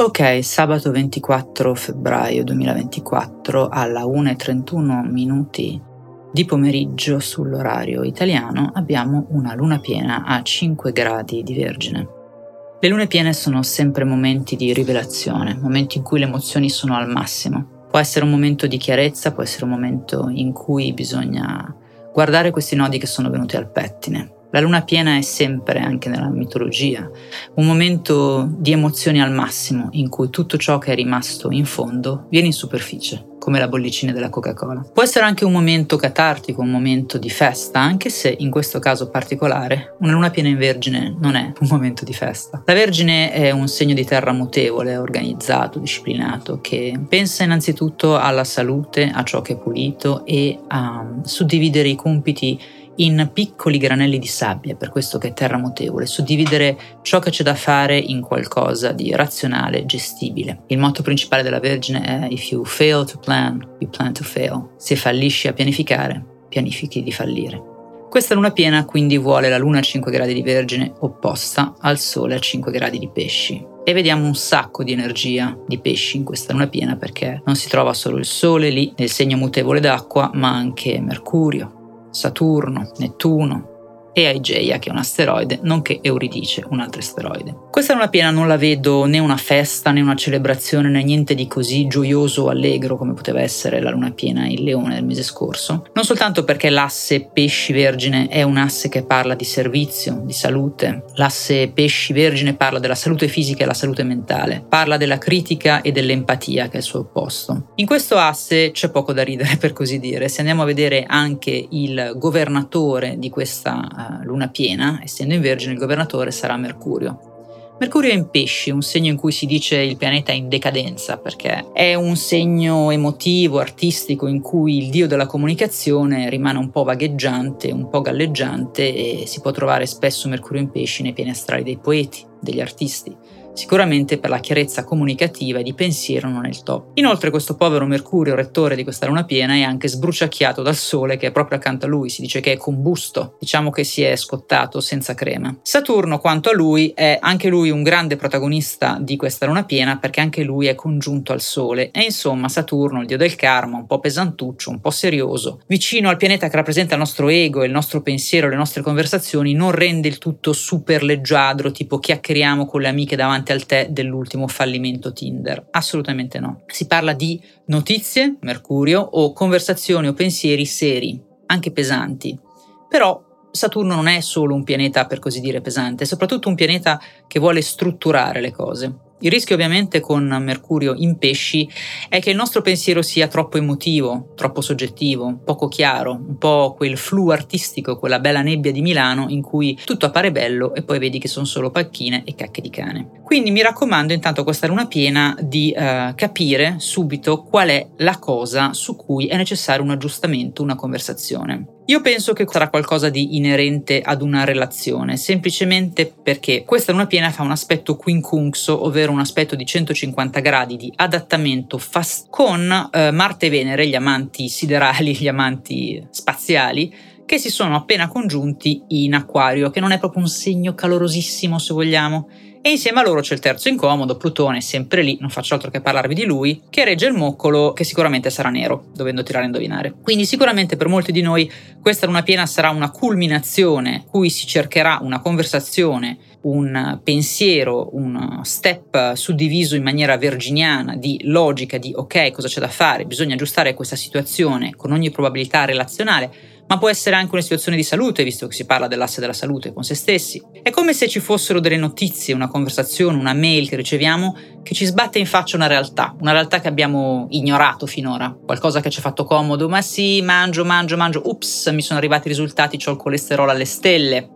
Ok, sabato 24 febbraio 2024 alla 1.31 minuti di pomeriggio sull'orario italiano abbiamo una luna piena a 5 gradi di Vergine. Le lune piene sono sempre momenti di rivelazione, momenti in cui le emozioni sono al massimo. Può essere un momento di chiarezza, può essere un momento in cui bisogna guardare questi nodi che sono venuti al pettine, la luna piena è sempre, anche nella mitologia, un momento di emozioni al massimo in cui tutto ciò che è rimasto in fondo viene in superficie, come la bollicina della Coca-Cola. Può essere anche un momento catartico, un momento di festa, anche se in questo caso particolare una luna piena in Vergine non è un momento di festa. La Vergine è un segno di terra mutevole, organizzato, disciplinato, che pensa innanzitutto alla salute, a ciò che è pulito e a suddividere i compiti in piccoli granelli di sabbia, per questo che è terra mutevole, suddividere ciò che c'è da fare in qualcosa di razionale, gestibile. Il motto principale della Vergine è If you fail to plan, you plan to fail. Se fallisci a pianificare, pianifichi di fallire. Questa luna piena quindi vuole la luna a 5 gradi di Vergine opposta al Sole a 5 gradi di Pesci. E vediamo un sacco di energia di pesci in questa luna piena perché non si trova solo il Sole lì nel segno mutevole d'acqua, ma anche Mercurio, Saturno, Nettuno e Aigeia, che è un asteroide, nonché Euridice, un altro asteroide. Questa luna piena non la vedo né una festa, né una celebrazione, né niente di così gioioso o allegro come poteva essere la luna piena in Leone del mese scorso, non soltanto perché l'asse pesci vergine è un asse che parla di servizio, di salute, l'asse pesci vergine parla della salute fisica e la salute mentale, parla della critica e dell'empatia che è il suo opposto. In questo asse c'è poco da ridere per così dire, se andiamo a vedere anche il governatore di questa uh, luna piena, essendo in vergine il governatore sarà Mercurio. Mercurio è in pesci, un segno in cui si dice il pianeta è in decadenza, perché è un segno emotivo, artistico, in cui il dio della comunicazione rimane un po' vagheggiante, un po' galleggiante e si può trovare spesso Mercurio in pesci nei piani astrali dei poeti, degli artisti sicuramente per la chiarezza comunicativa e di pensiero non è il top. Inoltre questo povero Mercurio, rettore di questa luna piena, è anche sbruciacchiato dal Sole che è proprio accanto a lui, si dice che è combusto, diciamo che si è scottato senza crema. Saturno, quanto a lui, è anche lui un grande protagonista di questa luna piena perché anche lui è congiunto al Sole e insomma Saturno, il dio del karma, un po' pesantuccio, un po' serioso, vicino al pianeta che rappresenta il nostro ego, il nostro pensiero, le nostre conversazioni, non rende il tutto super leggiadro, tipo chiacchieriamo con le amiche davanti davanti al tè dell'ultimo fallimento Tinder. Assolutamente no. Si parla di notizie, Mercurio, o conversazioni o pensieri seri, anche pesanti. Però Saturno non è solo un pianeta per così dire pesante, è soprattutto un pianeta che vuole strutturare le cose. Il rischio ovviamente con Mercurio in pesci è che il nostro pensiero sia troppo emotivo, troppo soggettivo, poco chiaro, un po' quel flu artistico, quella bella nebbia di Milano in cui tutto appare bello e poi vedi che sono solo panchine e cacche di cane. Quindi mi raccomando intanto questa luna piena di uh, capire subito qual è la cosa su cui è necessario un aggiustamento, una conversazione. Io penso che sarà qualcosa di inerente ad una relazione, semplicemente perché questa luna piena fa un aspetto quincunxo, ovvero un aspetto di 150 gradi di adattamento fast- con eh, Marte e Venere, gli amanti siderali, gli amanti spaziali, che si sono appena congiunti in Aquario, che non è proprio un segno calorosissimo se vogliamo e insieme a loro c'è il terzo incomodo, Plutone, sempre lì, non faccio altro che parlarvi di lui, che regge il moccolo che sicuramente sarà nero, dovendo tirare a indovinare. Quindi sicuramente per molti di noi questa luna piena sarà una culminazione, cui si cercherà una conversazione, un pensiero, un step suddiviso in maniera verginiana di logica di ok, cosa c'è da fare, bisogna aggiustare questa situazione con ogni probabilità relazionale ma può essere anche una situazione di salute, visto che si parla dell'asse della salute con se stessi. È come se ci fossero delle notizie, una conversazione, una mail che riceviamo che ci sbatte in faccia una realtà, una realtà che abbiamo ignorato finora, qualcosa che ci ha fatto comodo, ma sì, mangio, mangio, mangio, ups, mi sono arrivati i risultati, ho il colesterolo alle stelle.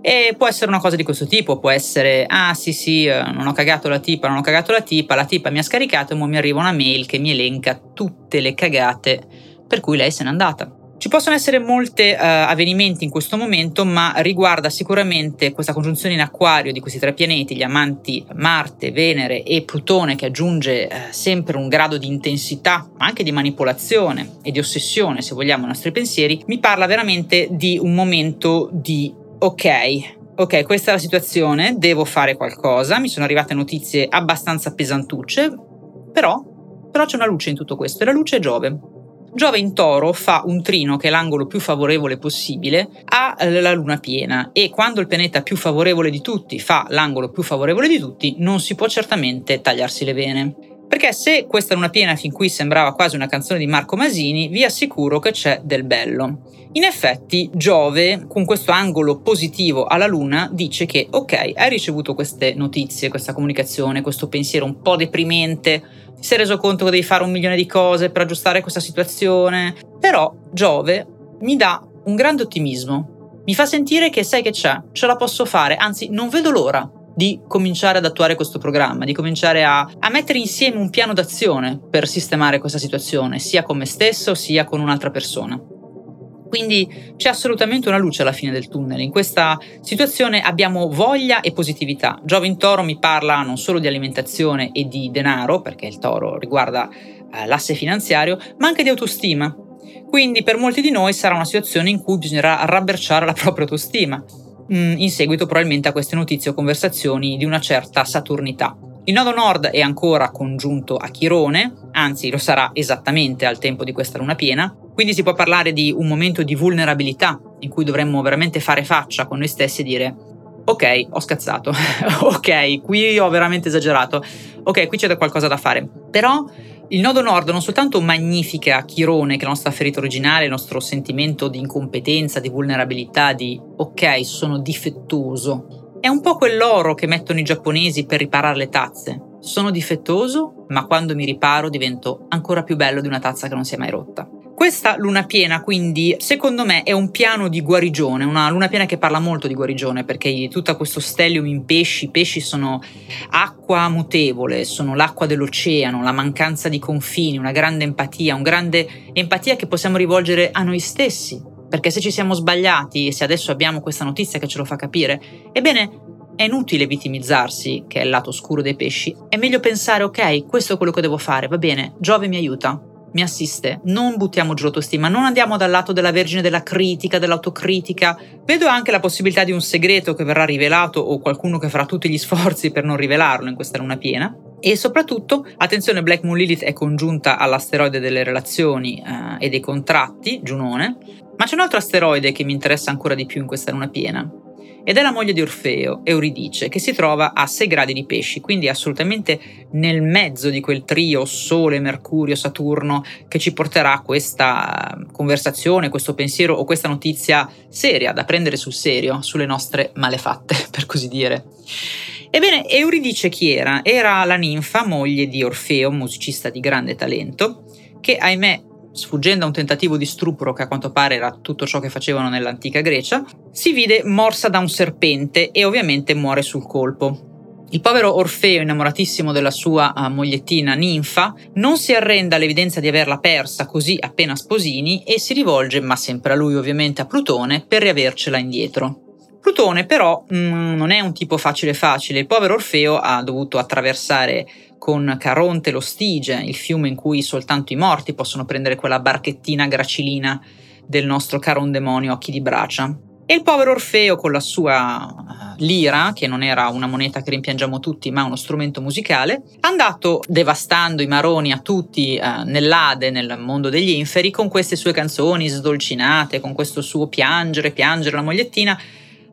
E può essere una cosa di questo tipo, può essere, ah sì sì, eh, non ho cagato la tipa, non ho cagato la tipa, la tipa mi ha scaricato e ora mi arriva una mail che mi elenca tutte le cagate per cui lei se n'è andata. Ci possono essere molti uh, avvenimenti in questo momento, ma riguarda sicuramente questa congiunzione in acquario di questi tre pianeti, gli amanti Marte, Venere e Plutone, che aggiunge uh, sempre un grado di intensità, ma anche di manipolazione e di ossessione, se vogliamo, ai nostri pensieri, mi parla veramente di un momento di ok, ok, questa è la situazione, devo fare qualcosa, mi sono arrivate notizie abbastanza pesantucce, però, però c'è una luce in tutto questo e la luce è Giove. Giove in toro fa un trino che è l'angolo più favorevole possibile alla luna piena e quando il pianeta più favorevole di tutti fa l'angolo più favorevole di tutti non si può certamente tagliarsi le vene. Perché se questa luna piena fin qui sembrava quasi una canzone di Marco Masini, vi assicuro che c'è del bello. In effetti Giove, con questo angolo positivo alla Luna, dice che ok, hai ricevuto queste notizie, questa comunicazione, questo pensiero un po' deprimente, ti sei reso conto che devi fare un milione di cose per aggiustare questa situazione, però Giove mi dà un grande ottimismo, mi fa sentire che sai che c'è, ce la posso fare, anzi non vedo l'ora di cominciare ad attuare questo programma, di cominciare a, a, mettere insieme un piano d'azione per sistemare questa situazione, sia con me stesso sia con un'altra persona. Quindi c'è assolutamente una luce alla fine del tunnel. In questa situazione abbiamo voglia e positività. Giove in Toro mi parla non solo di alimentazione e di denaro, perché il toro riguarda eh, l'asse finanziario, ma anche di autostima. Quindi per molti di noi sarà una situazione in cui bisognerà rabberciare la propria autostima Mm, in seguito probabilmente a queste notizie o conversazioni di una certa saturnità. Il nodo nord è ancora congiunto a Chirone, anzi lo sarà esattamente al tempo di questa luna piena, quindi si può parlare di un momento di vulnerabilità in cui dovremmo veramente fare faccia con noi stessi e dire ok, ho scazzato, ok, qui ho veramente esagerato, ok, qui c'è qualcosa da fare, però il nodo nord non soltanto magnifica Chirone, che è la nostra ferita originale, il nostro sentimento di incompetenza, di vulnerabilità, di ok, sono difettoso. È un po' quell'oro che mettono i giapponesi per riparare le tazze. Sono difettoso, ma quando mi riparo divento ancora più bello di una tazza che non si è mai rotta. Questa luna piena, quindi, secondo me è un piano di guarigione, una luna piena che parla molto di guarigione, perché tutto questo stellium in pesci, i pesci sono acqua mutevole, sono l'acqua dell'oceano, la mancanza di confini, una grande empatia, un grande empatia che possiamo rivolgere a noi stessi, perché se ci siamo sbagliati e se adesso abbiamo questa notizia che ce lo fa capire, ebbene è inutile vittimizzarsi, che è il lato scuro dei pesci, è meglio pensare ok, questo è quello che devo fare, va bene, Giove mi aiuta, mi assiste. Non buttiamo giù l'autostima, non andiamo dal lato della vergine della critica, dell'autocritica. Vedo anche la possibilità di un segreto che verrà rivelato o qualcuno che farà tutti gli sforzi per non rivelarlo in questa luna piena. E soprattutto, attenzione, Black Moon Lilith è congiunta all'asteroide delle relazioni eh, e dei contratti, Giunone, ma c'è un altro asteroide che mi interessa ancora di più in questa luna piena, ed è la moglie di Orfeo, Euridice, che si trova a 6 gradi di pesci, quindi assolutamente nel mezzo di quel trio Sole, Mercurio, Saturno che ci porterà questa conversazione, questo pensiero o questa notizia seria da prendere sul serio, sulle nostre malefatte, per così dire. Ebbene, Euridice chi era? Era la ninfa, moglie di Orfeo, musicista di grande talento, che ahimè sfuggendo a un tentativo di stupro che a quanto pare era tutto ciò che facevano nell'antica Grecia, si vide morsa da un serpente e ovviamente muore sul colpo. Il povero Orfeo, innamoratissimo della sua uh, mogliettina ninfa, non si arrende all'evidenza di averla persa così appena sposini e si rivolge, ma sempre a lui ovviamente, a Plutone per riavercela indietro. Plutone però mm, non è un tipo facile facile, il povero Orfeo ha dovuto attraversare con Caronte lo Stige, il fiume in cui soltanto i morti possono prendere quella barchettina gracilina del nostro caron demonio Occhi di Bracia. E il povero Orfeo con la sua eh, lira, che non era una moneta che rimpiangiamo tutti, ma uno strumento musicale, è andato devastando i maroni a tutti eh, nell'Ade, nel mondo degli inferi, con queste sue canzoni sdolcinate, con questo suo piangere, piangere la mogliettina,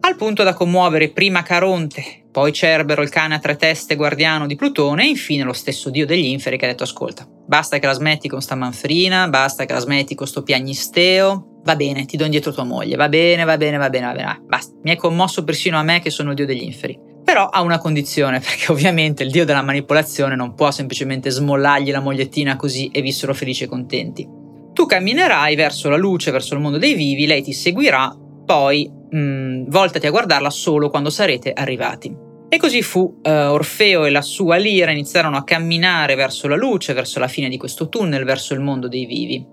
al punto da commuovere prima Caronte, poi Cerbero, il cane a tre teste guardiano di Plutone, e infine lo stesso dio degli inferi che ha detto ascolta, basta che la smetti con sta manfrina, basta che la smetti con sto piagnisteo, va bene, ti do indietro tua moglie, va bene, va bene, va bene, va bene, basta. Mi è commosso persino a me che sono il dio degli inferi. Però ha una condizione, perché ovviamente il dio della manipolazione non può semplicemente smollargli la mogliettina così e vissero felici e contenti. Tu camminerai verso la luce, verso il mondo dei vivi, lei ti seguirà, poi mm, voltati a guardarla solo quando sarete arrivati. E così fu, uh, Orfeo e la sua lira iniziarono a camminare verso la luce, verso la fine di questo tunnel, verso il mondo dei vivi.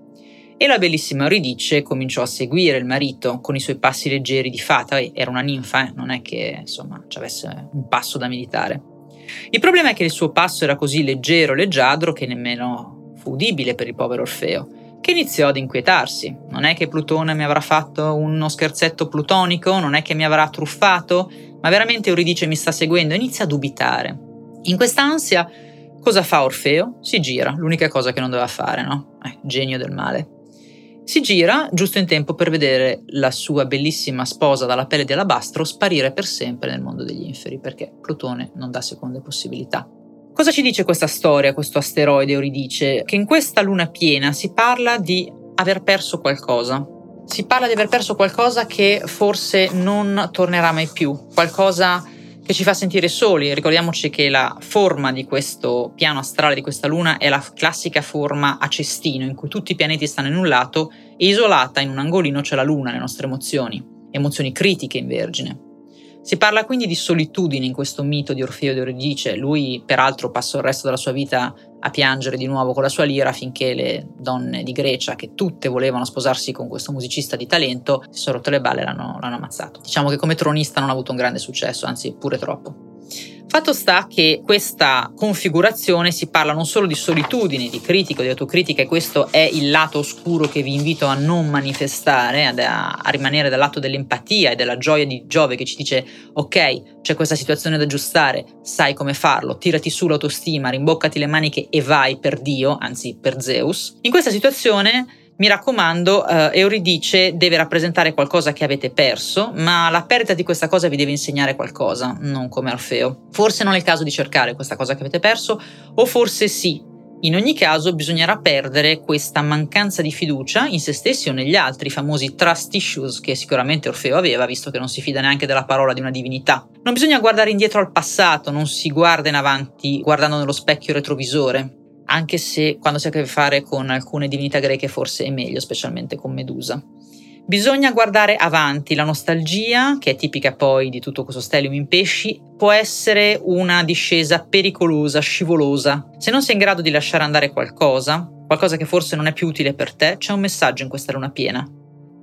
E la bellissima Euridice cominciò a seguire il marito con i suoi passi leggeri di fata, era una ninfa, eh? non è che insomma ci avesse un passo da militare. Il problema è che il suo passo era così leggero, leggiadro, che nemmeno fu udibile per il povero Orfeo che iniziò ad inquietarsi. Non è che Plutone mi avrà fatto uno scherzetto plutonico, non è che mi avrà truffato, ma veramente Euridice mi sta seguendo, inizia a dubitare. In quest'ansia, cosa fa Orfeo? Si gira, l'unica cosa che non doveva fare, no? Eh, genio del male. Si gira giusto in tempo per vedere la sua bellissima sposa dalla pelle di alabastro sparire per sempre nel mondo degli inferi, perché Plutone non dà seconde possibilità. Cosa ci dice questa storia, questo asteroide Euridice? Che in questa luna piena si parla di aver perso qualcosa. Si parla di aver perso qualcosa che forse non tornerà mai più, qualcosa che ci fa sentire soli. Ricordiamoci che la forma di questo piano astrale di questa luna è la classica forma a cestino, in cui tutti i pianeti stanno in un lato e isolata in un angolino c'è la luna, le nostre emozioni, emozioni critiche in Vergine. Si parla quindi di solitudine in questo mito di Orfeo di Euridice. Lui, peraltro, passa il resto della sua vita a piangere di nuovo con la sua lira finché le donne di Grecia, che tutte volevano sposarsi con questo musicista di talento, si sono rotte le balle e l'hanno, l'hanno ammazzato. Diciamo che come tronista non ha avuto un grande successo, anzi pure troppo. Fatto sta che questa configurazione si parla non solo di solitudine, di critico, di autocritica, e questo è il lato oscuro che vi invito a non manifestare, a, a rimanere dal lato dell'empatia e della gioia di Giove che ci dice ok, c'è questa situazione da aggiustare, sai come farlo, tirati su l'autostima, rimboccati le maniche e vai per Dio, anzi per Zeus. In questa situazione mi raccomando, eh, Euridice deve rappresentare qualcosa che avete perso, ma la perdita di questa cosa vi deve insegnare qualcosa, non come Orfeo. Forse non è il caso di cercare questa cosa che avete perso, o forse sì. In ogni caso bisognerà perdere questa mancanza di fiducia in se stessi o negli altri, i famosi trust issues che sicuramente Orfeo aveva, visto che non si fida neanche della parola di una divinità. Non bisogna guardare indietro al passato, non si guarda in avanti guardando nello specchio retrovisore anche se quando si ha a che fare con alcune divinità greche forse è meglio, specialmente con Medusa. Bisogna guardare avanti, la nostalgia, che è tipica poi di tutto questo stellium in pesci, può essere una discesa pericolosa, scivolosa. Se non sei in grado di lasciare andare qualcosa, qualcosa che forse non è più utile per te, c'è un messaggio in questa luna piena.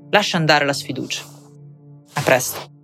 Lascia andare la sfiducia. A presto.